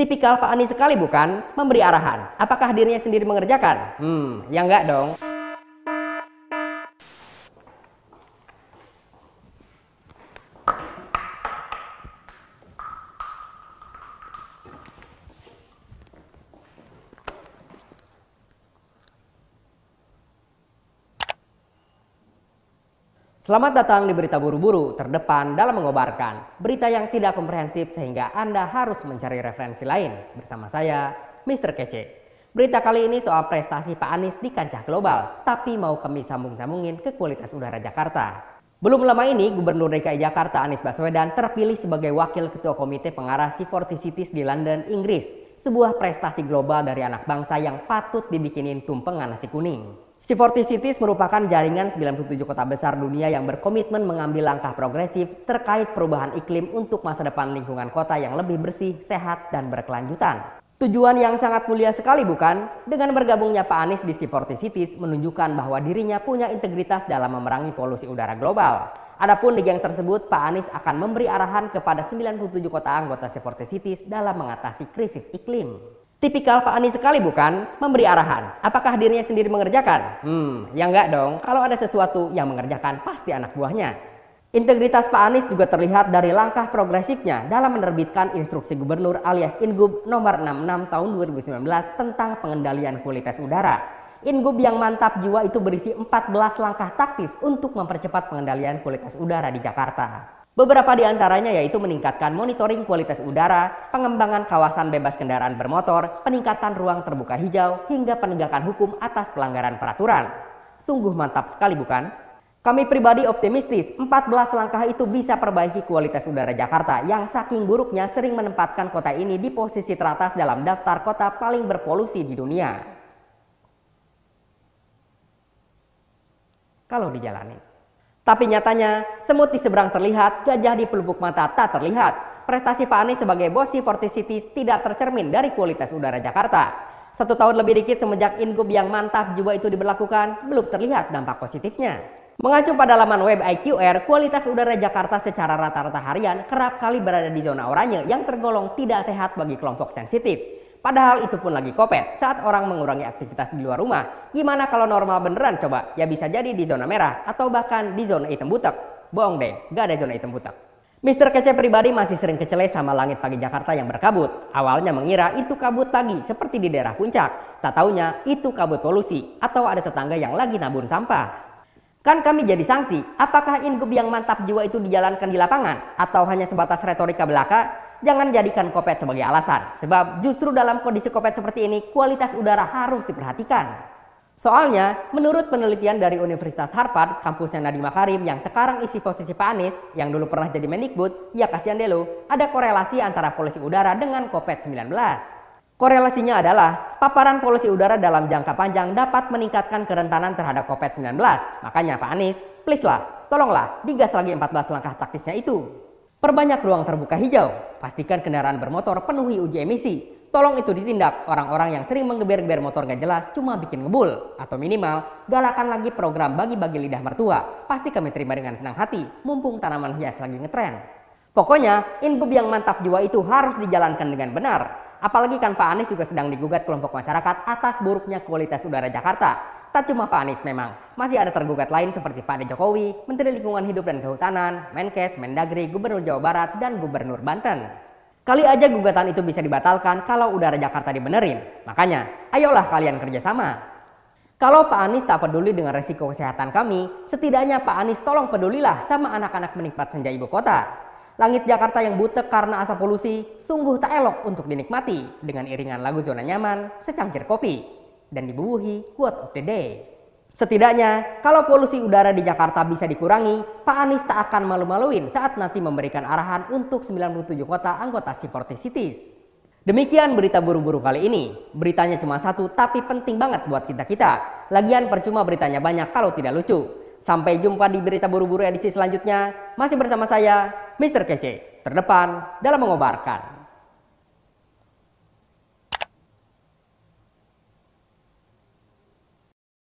Tipikal Pak Anies sekali bukan? Memberi arahan. Apakah dirinya sendiri mengerjakan? Hmm, ya enggak dong. Selamat datang di Berita Buru-Buru, terdepan dalam mengobarkan berita yang tidak komprehensif sehingga Anda harus mencari referensi lain. Bersama saya, Mr. Kece. Berita kali ini soal prestasi Pak Anies di kancah global, tapi mau kami sambung-sambungin ke kualitas udara Jakarta. Belum lama ini, Gubernur DKI Jakarta Anies Baswedan terpilih sebagai Wakil Ketua Komite Pengarah C40 Cities di London, Inggris. Sebuah prestasi global dari anak bangsa yang patut dibikinin tumpengan nasi kuning. C40 Cities merupakan jaringan 97 kota besar dunia yang berkomitmen mengambil langkah progresif terkait perubahan iklim untuk masa depan lingkungan kota yang lebih bersih, sehat, dan berkelanjutan. Tujuan yang sangat mulia sekali bukan? Dengan bergabungnya Pak Anies di C40 Cities menunjukkan bahwa dirinya punya integritas dalam memerangi polusi udara global. Adapun di geng tersebut, Pak Anies akan memberi arahan kepada 97 kota anggota C40 Cities dalam mengatasi krisis iklim. Tipikal Pak Anies sekali bukan? Memberi arahan. Apakah dirinya sendiri mengerjakan? Hmm, ya enggak dong. Kalau ada sesuatu yang mengerjakan, pasti anak buahnya. Integritas Pak Anies juga terlihat dari langkah progresifnya dalam menerbitkan instruksi gubernur alias Ingub nomor 66 tahun 2019 tentang pengendalian kualitas udara. Ingub yang mantap jiwa itu berisi 14 langkah taktis untuk mempercepat pengendalian kualitas udara di Jakarta. Beberapa di antaranya yaitu meningkatkan monitoring kualitas udara, pengembangan kawasan bebas kendaraan bermotor, peningkatan ruang terbuka hijau, hingga penegakan hukum atas pelanggaran peraturan. Sungguh mantap sekali bukan? Kami pribadi optimistis 14 langkah itu bisa perbaiki kualitas udara Jakarta yang saking buruknya sering menempatkan kota ini di posisi teratas dalam daftar kota paling berpolusi di dunia. Kalau dijalani. Tapi nyatanya, semut di seberang terlihat, gajah di pelupuk mata tak terlihat. Prestasi Pak Anies sebagai bos C40 Cities tidak tercermin dari kualitas udara Jakarta. Satu tahun lebih dikit semenjak Ingub yang mantap juga itu diberlakukan, belum terlihat dampak positifnya. Mengacu pada laman web IQR, kualitas udara Jakarta secara rata-rata harian kerap kali berada di zona oranye yang tergolong tidak sehat bagi kelompok sensitif. Padahal itu pun lagi kopet saat orang mengurangi aktivitas di luar rumah. Gimana kalau normal beneran coba? Ya bisa jadi di zona merah atau bahkan di zona hitam butek. Bohong deh, gak ada zona hitam butek. Mister Kece pribadi masih sering kecele sama langit pagi Jakarta yang berkabut. Awalnya mengira itu kabut pagi seperti di daerah puncak. Tak taunya itu kabut polusi atau ada tetangga yang lagi nabun sampah. Kan kami jadi sanksi, apakah ingub yang mantap jiwa itu dijalankan di lapangan atau hanya sebatas retorika belaka? Jangan jadikan kopet sebagai alasan, sebab justru dalam kondisi kopet seperti ini kualitas udara harus diperhatikan. Soalnya, menurut penelitian dari Universitas Harvard, kampusnya Nadiem Makarim yang sekarang isi posisi Pak Anies, yang dulu pernah jadi Mendikbud, ya kasihan deh lo, ada korelasi antara polusi udara dengan COVID-19. Korelasinya adalah paparan polusi udara dalam jangka panjang dapat meningkatkan kerentanan terhadap COVID-19. Makanya Pak Anies, please lah, tolonglah digas lagi 14 langkah taktisnya itu. Perbanyak ruang terbuka hijau. Pastikan kendaraan bermotor penuhi uji emisi. Tolong itu ditindak orang-orang yang sering menggeber-geber motor gak jelas cuma bikin ngebul. Atau minimal, galakan lagi program bagi-bagi lidah mertua. Pasti kami terima dengan senang hati, mumpung tanaman hias lagi ngetren. Pokoknya, inbub yang mantap jiwa itu harus dijalankan dengan benar. Apalagi kan Pak Anies juga sedang digugat kelompok masyarakat atas buruknya kualitas udara Jakarta. Tak cuma Pak Anies memang, masih ada tergugat lain seperti Pak Jokowi, Menteri Lingkungan Hidup dan Kehutanan, Menkes, Mendagri, Gubernur Jawa Barat, dan Gubernur Banten. Kali aja gugatan itu bisa dibatalkan kalau udara Jakarta dibenerin. Makanya, ayolah kalian kerjasama. Kalau Pak Anies tak peduli dengan resiko kesehatan kami, setidaknya Pak Anies tolong pedulilah sama anak-anak menikmat senja ibu kota. Langit Jakarta yang butek karena asap polusi sungguh tak elok untuk dinikmati dengan iringan lagu zona nyaman, secangkir kopi dan dibubuhi quote of the day. Setidaknya, kalau polusi udara di Jakarta bisa dikurangi, Pak Anies tak akan malu-maluin saat nanti memberikan arahan untuk 97 kota anggota C40 Cities. Demikian berita buru-buru kali ini. Beritanya cuma satu tapi penting banget buat kita-kita. Lagian percuma beritanya banyak kalau tidak lucu. Sampai jumpa di berita buru-buru edisi selanjutnya. Masih bersama saya, Mr. Kece, terdepan dalam mengobarkan.